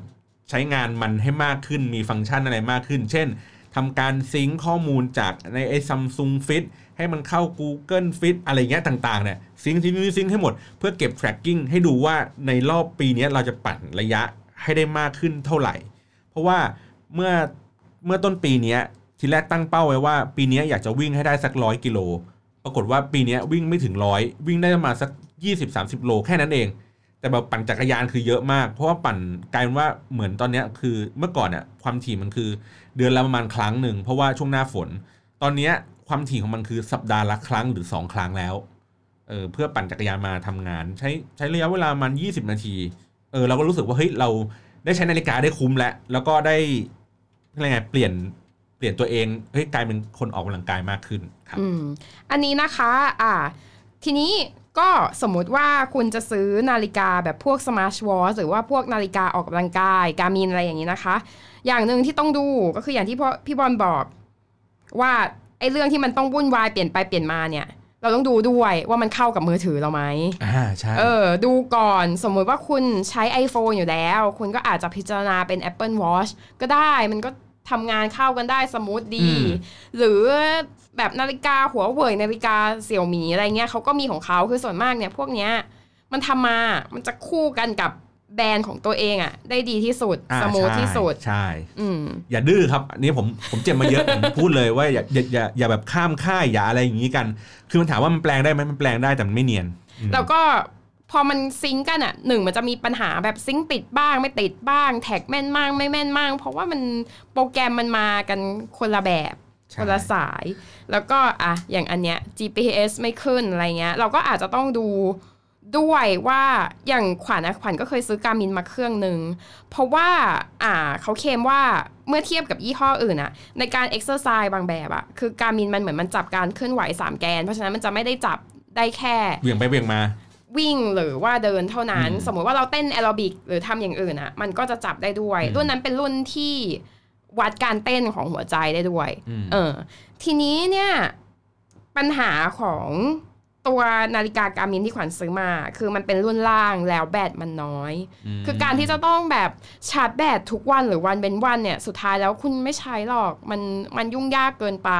ใช้งานมันให้มากขึ้นมีฟังก์ชันอะไรมากขึ้น เช่น ทำการซิงค์ข้อมูลจากในไอ้ซัมซุงฟิตให้มันเข้า Google Fit อะไรเงี้ยต่างๆเนี่ยซิงค์ซิงค์ซิงค์ให้หมดเพื่อเก็บ tracking ให้ดูว่าในรอบปีนี้เราจะปั่นระยะให้ได้มากขึ้นเท่าไหร่ เพราะว่าเมื่อเมื่อต้นปีนี้ทีแรกตั้งเป้าไว้ว่า ปีนี้อยากจะวิ่งให้ได้สักร้อยกิโลปรากฏว่าปีนี้วิ่งไม่ถึงร้อยวิ่งได้ประมาณสัก 20-30 โลแค่นั้นเอง แต่แบบปั่นจักรยานคือเยอะมาก เพราะว่าปั่นกลายเป็นว่าเหมือนตอนนี้คือเมื่อก่อนเนี่ยความถี่มันคือ เดือนละประมาณครั้งหนึ่งเพราะว่าช่วงหน้าฝน ตอนนี้ความถี่ของมันคือสัปดาห์ละครั้งหรือ 2 ครั้งแล้วเออเพื่อปั่นจักรยานมาทำงาน ใช้ใช้ระยะเวลามัน 20 นาทีเออเราก็รู้สึกว่าเฮ้ยเราได้ใช้นาฬิกาได้คุ้มแล้ว แล้วก็ได้อะไรไงเปลี่ยนเปลี่ยนตัวเองเฮ้ยกลายเป็นคนออกกำลังกายมากขึ้นครับอืมอันนี้นะคะอ่าทีนี้ก็สมมุติว่าคุณจะซื้อนาฬิกาแบบพวก smart watch หรือว่าพวกนาฬิกาออกกำลังกาย Garmin อะไรอย่างนี้นะคะ อย่างหนึ่งที่ต้องดูก็คืออย่างที่พ่อพี่บอลบอกว่าไอ้เรื่องที่มันต้องวุ่นวายเปลี่ยนไปเปลี่ยนมาเนี่ย เราต้องดูด้วยว่ามันเข้ากับมือถือเราไหมอ่าใช่เออ ดูก่อนสมมุติว่าคุณใช้ iPhone อยู่แล้ว คุณก็อาจจะพิจารณาเป็น Apple Watch ก็ได้มันก็ทำงานเข้ากันได้ smooth ดี หรือแบบนาฬิกาหัวเว่ยนาฬิกาเสี่ยวหมีอะไรเงี้ยเขาก็มีของเขาคือส่วนมากเนี่ย พวกเนี้ยมันทำมา มันจะคู่กันกับ แบรนด์ของตัวเองอะได้ดีที่สุดอ่า smooth ใช่ที่สุดใช่อืมอย่าดื้อครับอันนี้ผมผมเจ็บมาเยอะผมพูดเลยว่าอย่าอย่าอย่าอย่าแบบข้ามค่ายอย่าอะไรอย่างนี้กัน คือมันถามว่ามันแปลงได้ไหมมันแปลงได้แต่มันไม่เนียนอืมแล้วก็พอมัน sync กันอะหนึ่งมันจะมีปัญหาแบบ sync ติดบ้างไม่ติดบ้าง track แม่นมากไม่แม่นมากเพราะว่ามันโปรแกรมมันมากันคนละแบบใช่คนละสาย แล้วก็อะอย่างอันเนี้ย GPS ไม่ขึ้นอะไรเงี้ย เราก็อาจจะต้องดู ด้วยว่าอย่างขวัญนะขวัญก็เคยซื้อ Garmin มาเครื่องหนึ่งเพราะว่าอ่าเขาเคลมว่าเมื่อเทียบกับยี่ห้ออื่นอะในการเอ็กซ์ไซส์บางแบบอะคือ Garmin มันเหมือนมันจับการเคลื่อนไหว 3 แกน เพราะฉะนั้นมันจะไม่ได้จับได้แค่เหวี่ยงไปเหวี่ยงมา วิ่งหรือว่าเดินเท่านั้นอืมสมมุติว่าเราเต้นแอโรบิกหรือทำอย่างอื่นอะมันก็จะจับได้ด้วยอืมรุ่นนั้นเป็นรุ่นที่วัดการเต้นของหัวใจได้ด้วยอืมเออทีนี้เนี่ยปัญหาของ ตัวนาฬิกาการมินที่ขวัญซื้อมา คือมันเป็นรุ่นล่างแล้วแบตมันน้อยมคือการที่จะต้องแบบชาร์จแบตทุกวันหรือวันเป็นวันเนี่ยสุดท้ายแล้วคุณไม่ใช้หรอกมันมันยุ่งยากเกินไป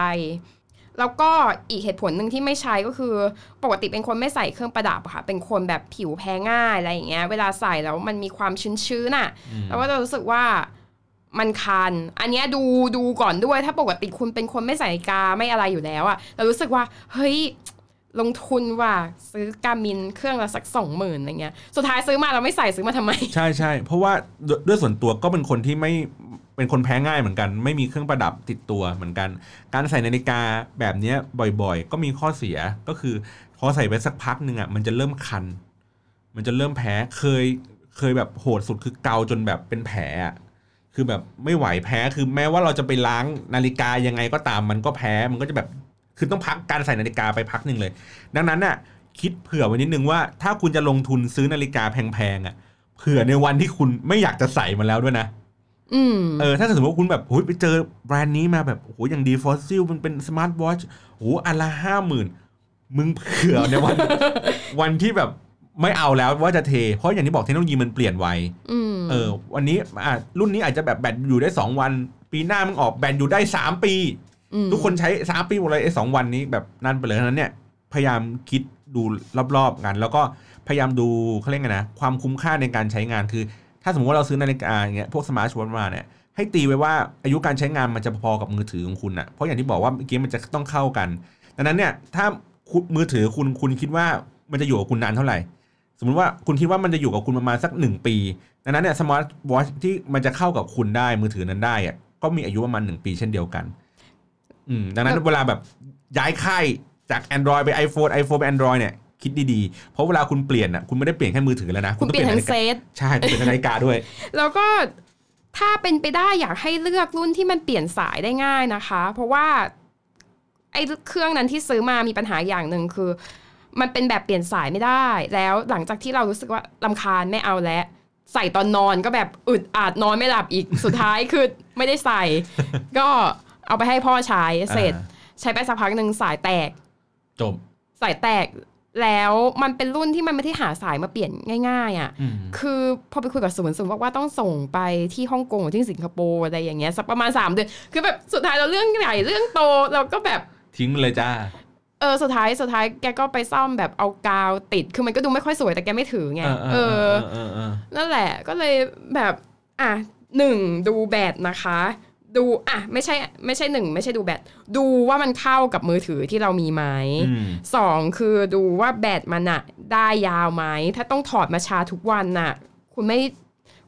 แล้วก็อีกเหตุผลหนึ่งที่ไม่ใช้ก็คือ ปกติเป็นคนไม่ใส่เครื่องประดับอะค่ะ เป็นคนแบบผิวแพ้ง่ายอะไรอย่างเงี้ย เวลาใส่แล้วมันมีความชื้นๆน่ะอืมเราก็จะรู้สึกว่ามันคัน อันเนี้ยดูดูก่อนด้วย ถ้าปกติคุณเป็นคนไม่ใส่นาฬิกาไม่อะไรอยู่แล้วอะเรารู้สึกว่า เฮ้ย ลงทุนว่าซื้อการมินเครื่องละสักสองหมื่นอะไรเงี้ยสุดท้ายซื้อมาเราไม่ใส่ซื้อมาทำไม ใช่ใช่เพราะว่าด้วยด้วยส่วนตัวก็เป็นคนที่ไม่เป็นคนแพ้ง่ายเหมือนกัน ไม่มีเครื่องประดับติดตัวเหมือนกัน การใส่นาฬิกาแบบเนี้ยบ่อยๆ ก็มีข้อเสียก็คือพอใส่ไปสักพักหนึ่งอะมันจะเริ่มคัน มันจะเริ่มแพ้เคยเคยแบบโหดสุดคือเกาจนแบบเป็นแผลคือแบบไม่ไหวแพ้คือแม้ว่าเราจะไปล้างนาฬิกายังไงก็ตามมันก็แพ้มันก็จะแบบ คือต้องพักการใส่นาฬิกาไปพักหนึ่งเลย ดังนั้นน่ะคิดเผื่อไว้นิดนึงว่า ถ้าคุณจะลงทุนซื้อนาฬิกาแพงๆอะเผื่อในวันที่คุณไม่อยากจะใส่มันแล้วด้วยนะอืมเออถ้าสมมติว่าคุณแบบโอ้ยไปเจอแบรนด์นี้มาแบบโอ้โหอย่างดี Fossil มันเป็นสมาร์ทวอชโอ้โหอันละห้าหมื่นมึงเผื่อในวัน วันที่แบบไม่เอาแล้วว่าจะเท เพราะอย่างที่บอกเทคโนโลยีมันเปลี่ยนไวอืมเออ วันนี้อะรุ่นนี้อาจจะแบบแบตอยู่ได้2วัน ปีหน้ามันออกแบตอยู่ได้3ปี ทุกคนใช้3ปีหมดเลยไอ้สองวันนี้แบบนั่นไปเลยนั้นเนี่ยพยายามคิดดูรอบๆกัน แล้วก็พยายามดูเขาเรียกไงนะความคุ้มค่าในการใช้งานคือ ถ้าสมมติว่าเราซื้อนาฬิกาอย่างเงี้ยพวกสมาร์ทวอทมาเนี่ยให้ตีไว้ว่าอายุการใช้งานมันจะพอกับมือถือของคุณอะเพราะอย่างที่บอกว่าเมื่อกี้มันจะต้องเข้ากันดังนั้นเนี่ยถ้ามือถือคุณคุณคิดว่ามันจะอยู่กับคุณนานเท่าไหร่ สมมุติว่าคุณคิดว่ามันจะอยู่กับคุณประมาณสักหนึ่งปีดังนั้นเนี่ยสมาร์ทวอชที่มันจะเข้ากับคุณได้มือถือนั้นได้อะก็มีอายุประมาณหนึ่งปีเช่นเดียวกัน อืมดังนั้นเวลาแบบย้ายค่ายจาก Android ไป iPhone iPhone ไป Android เนี่ยคิดดีๆ เพราะเวลาคุณเปลี่ยนอะคุณไม่ได้เปลี่ยนแค่มือถือแล้วนะ คุณต้องเปลี่ยนทั้งนาฬิเซกาตใช่ต้องเปลี่ยนนาฬิกาด้วย แล้วก็ถ้าเป็นไปได้อยากให้เลือกรุ่นที่มันเปลี่ยนสายได้ง่ายนะคะ เพราะว่าไอ้เครื่องนั้นที่ซื้อมามีปัญหาอย่างหนึ่งคือ มันเป็นแบบเปลี่ยนสายไม่ได้ แล้วหลังจากที่เรารู้สึกว่าลำคาญไม่เอาแล้วใส่ตอนนอนก็แบบอึดอัดนอนไม่หลับอีกสุดท้ายคือไม่ได้ใส่ ก็ เอาไปให้พ่อใช้เสร็จอ่าใช้ไปสักพักหนึ่งสายแตก จบ สายแตกแล้วมันเป็นรุ่นที่มันไม่ได้หาสายมาเปลี่ยนง่าย ๆอะอืมคือพอไปคุยกับศูนย์ศูนย์บอกว่าต้องส่งไปที่ฮ่องกงหรือที่สิงคโปร์อะไรอย่างเงี้ยสักประมาณ 3 เดือน คือแบบสุดท้ายเราเรื่องใหญ่เรื่องโตเราก็แบบทิ้งมันเลยจ้าเออสุดท้ายสุดท้ายแกก็ไปซ่อมแบบเอากาวติด คือมันก็ดูไม่ค่อยสวยแต่แกไม่ถือไงเออเอเอออเออเออนั่นแหละก็เลยแบบอะหนึ่งดูแบตนะคะ ดูอะไม่ใช่ไม่ใช่หนึ่งไม่ใช่ดูแบตดูว่ามันเข้ากับมือถือที่เรามีไหมอืมสองคือดูว่าแบตมันอะได้ยาวไหมถ้าต้องถอดมาชาร์จทุกวันน่ะ คุณไม่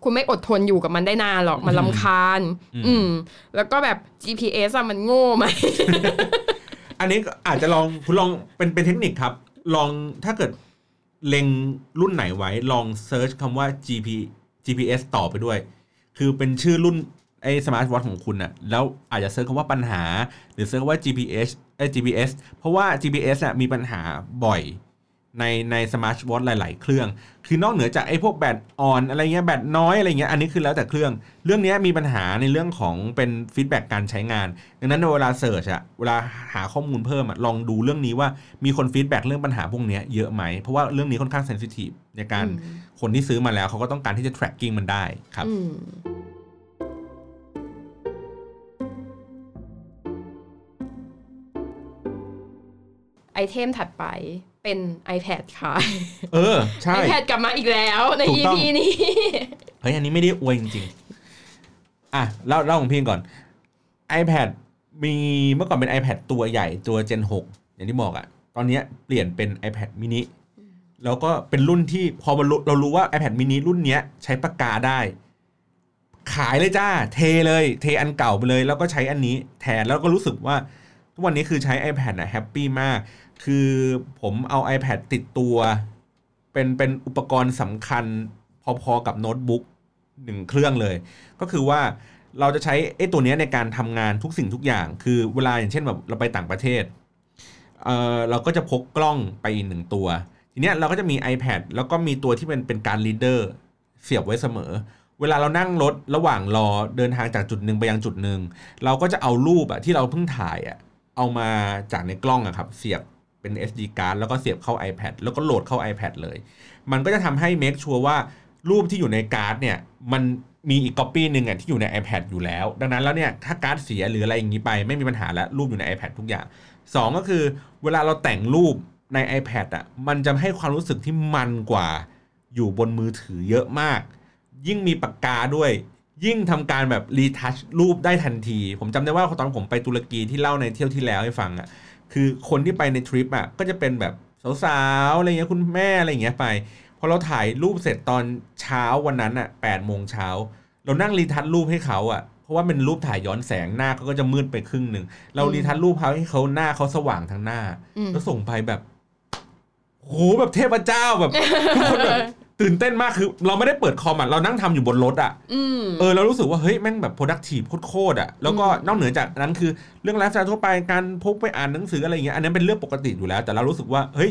คุณไม่อดทนอยู่กับมันได้นานหรอกมันลำคาญ อืมอืมแล้วก็แบบ GPS อะมันโง่ไหม อันนี้ก็อาจจะลองคุณลองเป็นเป็นเทคนิคครับ ลองถ้าเกิดเล็งรุ่นไหนไว้ ลองเซิร์ชคำว่า GP GPS ต่อไปด้วย คือเป็นชื่อรุ่น ไอ้สมาร์ทวอทของคุณน่ะแล้วอาจจะ search คำว่าปัญหา หรือเซิร์ชคำว่า GPS เอ้ย GPS เพราะว่า GPS อะมีปัญหาบ่อยในในสมาร์ทวอทหลาย ๆ เครื่อง คือนอกเหนือจากไอ้พวกแบตอ่อนอะไรเงี้ยแบตน้อยอะไรเงี้ยอันนี้คือแล้วแต่เครื่อง เรื่องเนี้ยมีปัญหาในเรื่องของเป็น feedback การใช้งาน ดังนั้นเวลา search อะเวลาหาข้อมูลเพิ่มอะลองดูเรื่องนี้ว่ามีคน feedback เรื่องปัญหาพวกเนี้ยเยอะไหม เพราะว่าเรื่องนี้ค่อนข้าง sensitive ในการคนที่ซื้อมาแล้วเขาก็ต้องการที่จะ tracking มันได้ครับ item ถัดไปเป็น iPad ค่ะ เออ ใช่ iPad กลับมาอีกแล้วในถูกต้อง EP นี้ เฮ้ย อันนี้ไม่ได้อวยจริง ๆ อะเล่าเล่าของพี่ก่อน iPad มีเมื่อก่อนเป็น iPad ตัวใหญ่ตัว Gen 6 อย่างที่บอกอะตอนเนี้ยเปลี่ยนเป็น iPad mini แล้วก็เป็นรุ่นที่พอเรารู้เรารู้ว่า iPad mini รุ่นเนี้ยใช้ปากกาได้ ขายเลยจ้า เทเลย เทอันเก่าไปเลย แล้วก็ใช้อันนี้แทนแล้วก็รู้สึกว่าทุกวันนี้คือใช้ iPad นะแฮปปี้มาก คือผมเอา iPad ติดตัว เป็นเป็นอุปกรณ์สำคัญพอๆกับโน้ตบุ๊กหนึ่งเครื่องเลย ก็คือว่าเราจะใช้ไอ้ตัวนี้ในการทำงานทุกสิ่งทุกอย่าง คือเวลาอย่างเช่นแบบเราไปต่างประเทศเออเราก็จะพกกล้องไปอีกหนึ่งตัว ทีเนี้ยเราก็จะมี iPad แล้วก็มีตัวที่เป็นเป็นการลีดเดอร์เสียบไว้เสมอ เวลาเรานั่งรถระหว่างรอเดินทางจากจุดหนึ่งไปยังจุดหนึ่งเราก็จะเอารูปอะที่เราเพิ่งถ่ายอะเอามาจากในกล้องอะครับ เสียบ เป็น SD card แล้วก็เสียบเข้า iPad แล้วก็โหลดเข้า iPad เลย มันก็จะทำให้ make sure ว่ารูปที่อยู่ในการ์ดเนี่ยมันมีอีกก๊อปปี้หนึ่งอะที่อยู่ใน iPad อยู่แล้ว ดังนั้นแล้วเนี่ยถ้าการ์ดเสียหรืออะไรอย่างนี้ไป ไม่มีปัญหาแล้วรูปอยู่ใน iPad ทุกอย่าง 2 ก็คือเวลาเราแต่งรูปใน iPad อะมันจะให้ความรู้สึกที่มันกว่าอยู่บนมือถือเยอะมาก ยิ่งมีปากกาด้วย ยิ่งทำการแบบ retouch รูปได้ทันที ผมจำได้ว่าตอนผมไปตุรกีที่เล่าในเที่ยวที่แล้วให้ฟังอะ คือคนที่ไปในทริปอะก็จะเป็นแบบสาวๆอะไรเงี้ยคุณแม่อะไรเงี้ยไปพอเราถ่ายรูปเสร็จตอนเช้าวันนั้นอะแปดโมงเช้าเรานั่งรีทัชรูปให้เขาอะเพราะว่าเป็นรูปถ่ายย้อนแสงหน้าเขาก็จะมืดไปครึ่งหนึ่งเรารีทัชรูปเขาให้เขาหน้าเขาสว่างทั้งหน้าอืมแล้วส่งไปแบบโหแบบเทพเจ้าแบบทุกคนแบบ ตื่นเต้นมากคือเราไม่ได้เปิดคอมอะเรานั่งทำอยู่บนรถอะอืมเออเรารู้สึกว่าเฮ้ยแม่งแบบ productive โคตรๆอะแล้วก็นอกเหนือจากนั้นคือเรื่องไลฟ์สไตล์ทั่วไปการพกไปอ่านหนังสืออะไรอย่างเงี้ยอันนั้นเป็นเรื่องปกติอยู่แล้ว แต่เรารู้สึกว่าเฮ้ย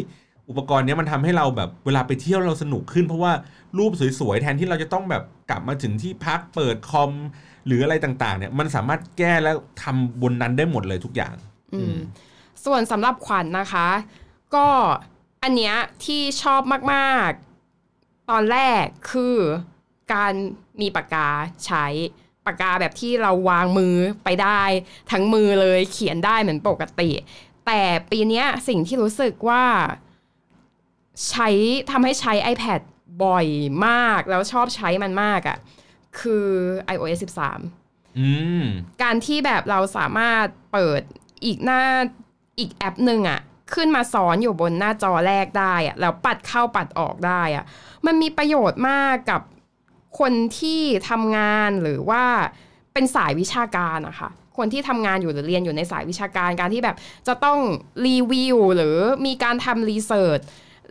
อุปกรณ์เนี้ยมันทำให้เราแบบเวลาไปเที่ยวเราสนุกขึ้น เพราะว่ารูปสวยๆแทนที่เราจะต้องแบบกลับมาถึงที่พักเปิดคอมหรืออะไรต่างๆ เนี่ยมันสามารถแก้แล้วทำบนนั้นได้หมดเลยทุกอย่างอืมส่วนสำหรับขวัญนะคะ ก็อันเนี้ยที่ชอบมากๆ ตอนแรกคือการมีปากกาใช้ปากกาแบบที่เราวางมือไปได้ ทั้งมือเลยเขียนได้เหมือนปกติ แต่ปีเนี้ยสิ่งที่รู้สึกว่า ใช้ทำให้ใช้ iPad บ่อยมาก แล้วชอบใช้มันมากอะ่ะ คือ iOS 13อืมการที่แบบเราสามารถเปิดอีกหน้าอีกแอปหนึ่งอะ ขึ้นมาสอนอยู่บนหน้าจอแรกได้อะแล้วปัดเข้าปัดออกได้อะมันมีประโยชน์มากกับคนที่ทำงานหรือว่าเป็นสายวิชาการอะค่ะคนที่ทำงานอยู่หรือเรียนอยู่ในสายวิชาการการที่แบบจะต้องรีวิวหรือมีการทำ research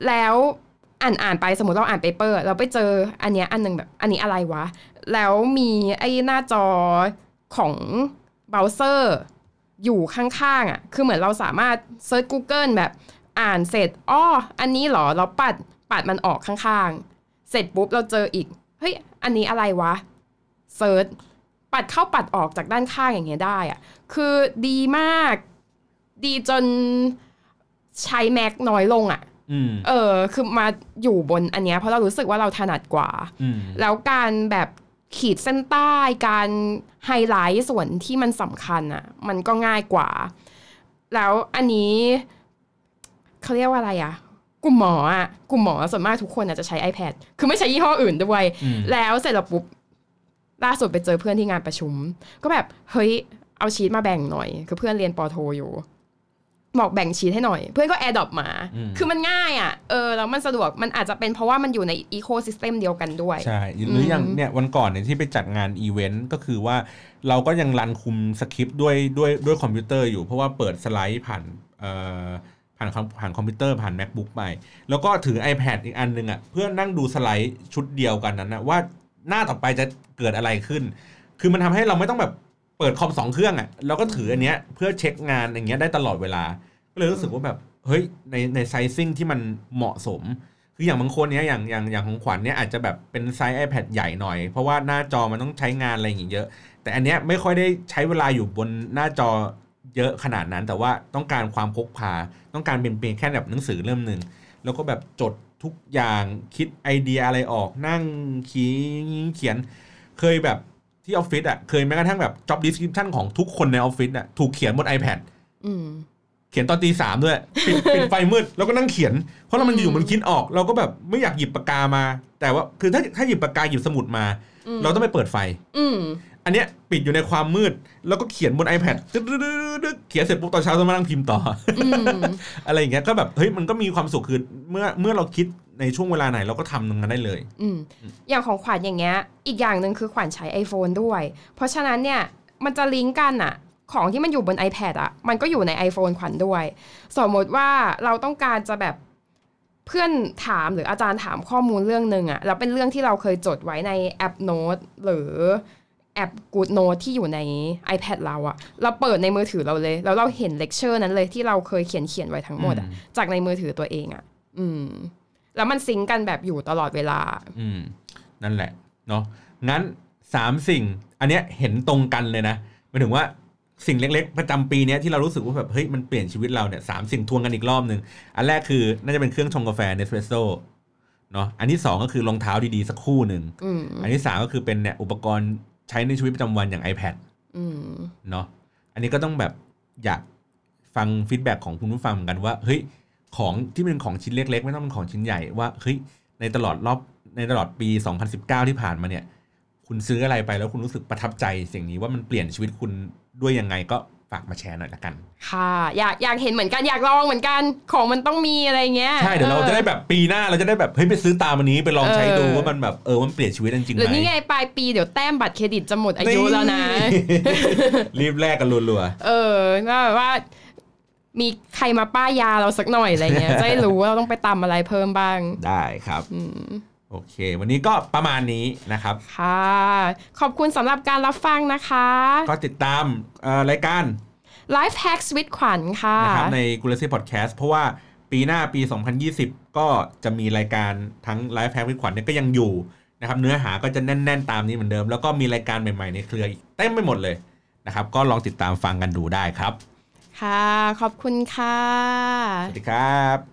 แล้วอ่านอ่านไปสมมติเราอ่าน paper เราไปเจออันเนี้ยอันหนึ่งแบบอันนี้อะไรวะ แล้วมีไอ้หน้าจอของเบราว์เซอร์ อยู่ข้างๆอะคือเหมือนเราสามารถ search Google แบบอ่านเสร็จอ้ออันนี้เหรอเราปัดปัดมันออกข้างๆ เสร็จปุ๊บเราเจออีกเฮ้ยอันนี้อะไรวะเซิร์ชปัดเข้าปัดออกจากด้านข้างอย่างเงี้ยได้อะคือดีมาก ดีจนใช้แม็กน้อยลงอะอืมเออ คือมาอยู่บนอันเนี้ยเพราะเรารู้สึกว่าเราถนัดกว่าอืมแล้วการแบบ ขีดเส้นใต้การไฮไลท์ส่วนที่มันสำคัญอะมันก็ง่ายกว่า แล้วอันนี้เขาเรียกว่าอะไรอะกลุ่มหมออะกลุ่มหมอส่วนมากทุกคนอะจะใช้ iPad คือไม่ใช้ยี่ห้ออื่นด้วยอืมแล้วเสร็จแล้วปุ๊บล่าสุดไปเจอเพื่อนที่งานประชุม ก็แบบเฮ้ยเอาชีตมาแบ่งหน่อย คือเพื่อนเรียนปอโทอยู่ บอกแบ่งชีตให้หน่อย เพื่อนก็ AirDrop มาอืมคือมันง่ายอะ่ะเออแล้วมันสะดวกมันอาจจะเป็นเพราะว่ามันอยู่ในอีโค y ิสเต็มเดียวกันด้วย ใช่ หรืออย่างเนี่ยวันก่อนเนี่ยที่ไปจัดงานอีเวนต์ก็คือว่าเราก็ยัง run คุมสคริปต์ด้วยด้วยด้วยคอมพิวเตอร์อยู่เพราะว่าเปิดสไลด์ผ่านเอ่อผ่านคอมผ่านคอมพิวเตอร์ผ่าน MacBook ไป แล้วก็ถือ iPad อีกอันหนึงอะเพื่อนั่งดูสไลด์ชุดเดียวกันนั้นนะว่าหน้าต่อไปจะเกิดอะไรขึ้น คือมันทำให้เราไม่ต้องแบบ เปิดคอมสองเครื่องอะเราก็ถืออันเนี้ยเพื่อเช็คงานอย่างเงี้ยได้ตลอดเวลา ก็เลยรู้สึกว่าแบบเฮ้ยในใน sizing ที่มันเหมาะสม คืออย่างบางคนเนี้ยอย่างอย่างอย่างของขวัญเนี้ยอาจจะแบบเป็น size iPad ใหญ่หน่อย เพราะว่าหน้าจอมันต้องใช้งานอะไรอย่างเงี้ยเยอะ แต่อันเนี้ยไม่ค่อยได้ใช้เวลาอยู่บนหน้าจอเยอะขนาดนั้น แต่ว่าต้องการความพกพา ต้องการเป็นเพียงแค่แบบหนังสือเล่มหนึ่งแล้วก็แบบจดทุกอย่างคิดไอเดียอะไรออกนั่งขีเขียน เคยแบบ ที่ออฟฟิศอะเคยแม้กระทั่งแบบ job description ของทุกคนในออฟฟิศอะถูกเขียนบน iPad อืมเขียนตอนตีสามด้วยปิดปิดไฟมืดแล้วก็นั่งเขียน เพราะเรามันอยู่มันคิดออก เราก็แบบไม่อยากหยิบปากกามา แต่ว่าคือถ้าถ้าหยิบปากกาหยิบสมุดมาอืมเราต้องไปเปิดไฟอืมอันเนี้ยปิดอยู่ในความมืด แล้วก็เขียนบน iPad ตึ๊ดๆๆๆเขียนเสร็จปุ๊บตอนเช้าต้องมานั่งพิมพ์ต่ออืมอะไรอย่างเงี้ยก็แบบเฮ้ยมันก็มีความสุขคือเมื่อเมื่อเราคิด ในช่วงเวลาไหนเราก็ทำตรงนั้นได้เลย อืมอย่างของขวัญอย่างเงี้ย อีกอย่างหนึ่งคือขวัญใช้ iPhone ด้วย เพราะฉะนั้นเนี่ยมันจะลิงก์กันอะของที่มันอยู่บน iPad อะมันก็อยู่ใน iPhone ขวัญด้วย สมมติว่าเราต้องการจะแบบเพื่อนถามหรืออาจารย์ถามข้อมูลเรื่องหนึ่งอะแล้วเป็นเรื่องที่เราเคยจดไว้ในแอปโน้ตหรือแอป Good Note ที่อยู่ใน iPad เราอะเราเปิดในมือถือเราเลย แล้วเราเห็นเลคเชอร์นั้นเลยที่เราเคยเขียนเขียนไว้ทั้งหมดอะจากในมือถือตัวเองอะอืม แล้วมัน sync กันแบบอยู่ตลอดเวลา อืมนั่นแหละเนาะงั้นสามสิ่ง อันเนี้ยเห็นตรงกันเลยนะหมายถึงว่าสิ่งเล็ก ๆ ประจำปีเนี้ยที่เรารู้สึกว่าแบบเฮ้ยมันเปลี่ยนชีวิตเราเนี่ยสามสิ่งทวงกันอีกรอบหนึ่งอันแรกคือน่าจะเป็นเครื่องชงกาแฟเนสเ e รสโซ่เนาะอันที่สองก็คือรองเท้าดีๆ สักคู่หนึ่งอืมอันที่สามก็คือเป็นเนี่ยอุปกรณ์ใช้ในชีวิตประจำวันอย่าง iPad อืมเนาะอันนี้ก็ต้องแบบอยากฟังฟีดแบ็ของคุณผู้ฟังเหมือนกันว่าเฮ้ย ของที่เป็นของชิ้นเล็ก ๆ ไม่ต้องเป็นของชิ้นใหญ่ว่าเฮ้ยในตลอดรอบในตลอดปี 2019 ที่ผ่านมาเนี่ย คุณซื้ออะไรไปแล้วคุณรู้สึกประทับใจสิ่งนี้ว่ามันเปลี่ยนชีวิตคุณด้วยยังไงก็ฝากมาแชร์หน่อยละกัน ค่ะ อยากอยากเห็นเหมือนกันอยากลองเหมือนกันของมันต้องมีอะไรเงี้ยใช่เดี๋ยวเราจะได้แบบปีหน้าเราจะได้แบบเฮ้ยไปซื้อตามอันนี้ไปลองใช้ดูเออว่ามันแบบเออมันเปลี่ยนชีวิตจริงๆหรือไหมนี่ไงปลายปีเดี๋ยวแต้มบัตรเครดิตจะหมดอายุแล้วนะ รีบแลกกันรัวเออก็แบบว่า มีใครมาป้ายยาเราสักหน่อยอะไรเงี้ยจะได้รู้ว่าเราต้องไปตำอะไรเพิ่มบ้างๆได้ครับโอเค วันนี้ก็ประมาณนี้นะครับ ค่ะ ขอบคุณสำหรับการรับฟังนะคะ ก็ติดตามเอ่อรายการ Life Hacks with ขวัญค่ะนะครับในกูเลซี่พอดแคสต์เพราะว่าปีหน้าปี 2020 ก็จะมีรายการทั้งไลฟ์แพ็กวิขวัญเนี่ยก็ยังอยู่นะครับเนื้อหาก็จะแน่น ๆ ตามนี้เหมือนเดิม แล้วก็มีรายการใหม่ๆในเครืออีกเต็มไปหมดเลยนะครับ ก็ลองติดตามฟังกันดูได้ครับ ค่ะ ขอบคุณค่ะ สวัสดีครับ